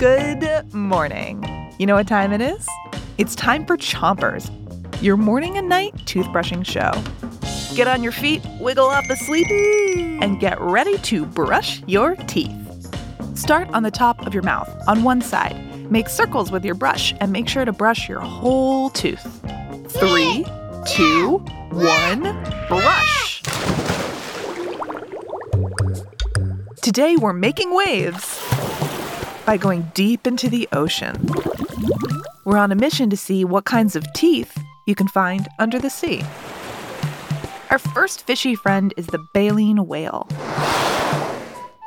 Good morning. You know what time it is? It's time for Chompers, your morning and night toothbrushing show. Get on your feet, wiggle off the sleepy, and get ready to brush your teeth. Start on the top of your mouth on one side. Make circles with your brush and make sure to brush your whole tooth. Three, two, one, brush. Today we're making waves by going deep into the ocean. We're on a mission to see what kinds of teeth you can find under the sea. Our first fishy friend is the baleen whale.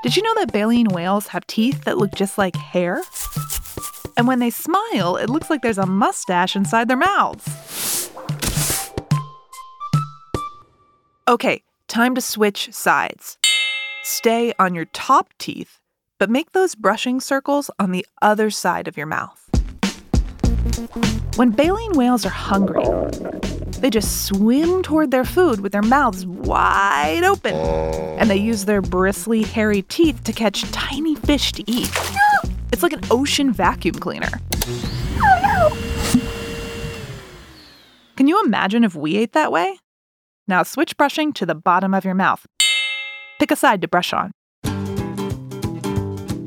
Did you know that baleen whales have teeth that look just like hair? And when they smile, it looks like there's a mustache inside their mouths. Okay, time to switch sides. Stay on your top teeth, but make those brushing circles on the other side of your mouth. When baleen whales are hungry, they just swim toward their food with their mouths wide open. And they use their bristly, hairy teeth to catch tiny fish to eat. It's like an ocean vacuum cleaner. Can you imagine if we ate that way? Now switch brushing to the bottom of your mouth. Pick a side to brush on.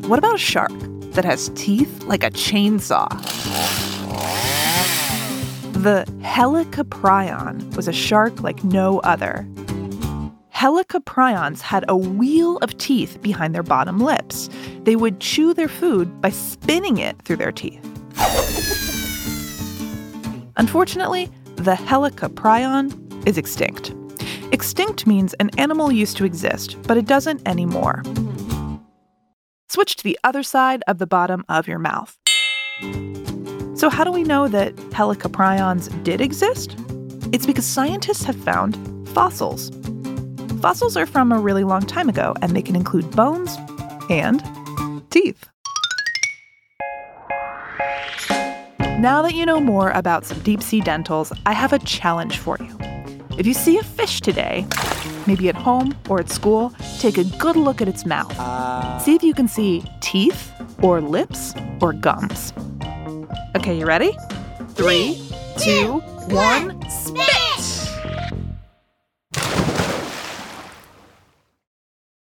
What about a shark that has teeth like a chainsaw? The helicoprion was a shark like no other. Helicoprions had a wheel of teeth behind their bottom lips. They would chew their food by spinning it through their teeth. Unfortunately, the helicoprion is extinct. Extinct means an animal used to exist, but it doesn't anymore. Switch to the other side of the bottom of your mouth. So, how do we know that helicoprions did exist? It's because scientists have found fossils. Fossils are from a really long time ago, and they can include bones and teeth. Now that you know more about some deep sea dentals, I have a challenge for you. If you see a fish today, maybe at home or at school, take a good look at its mouth. See if you can see teeth or lips or gums. Okay, you ready? Three, two, one, spit!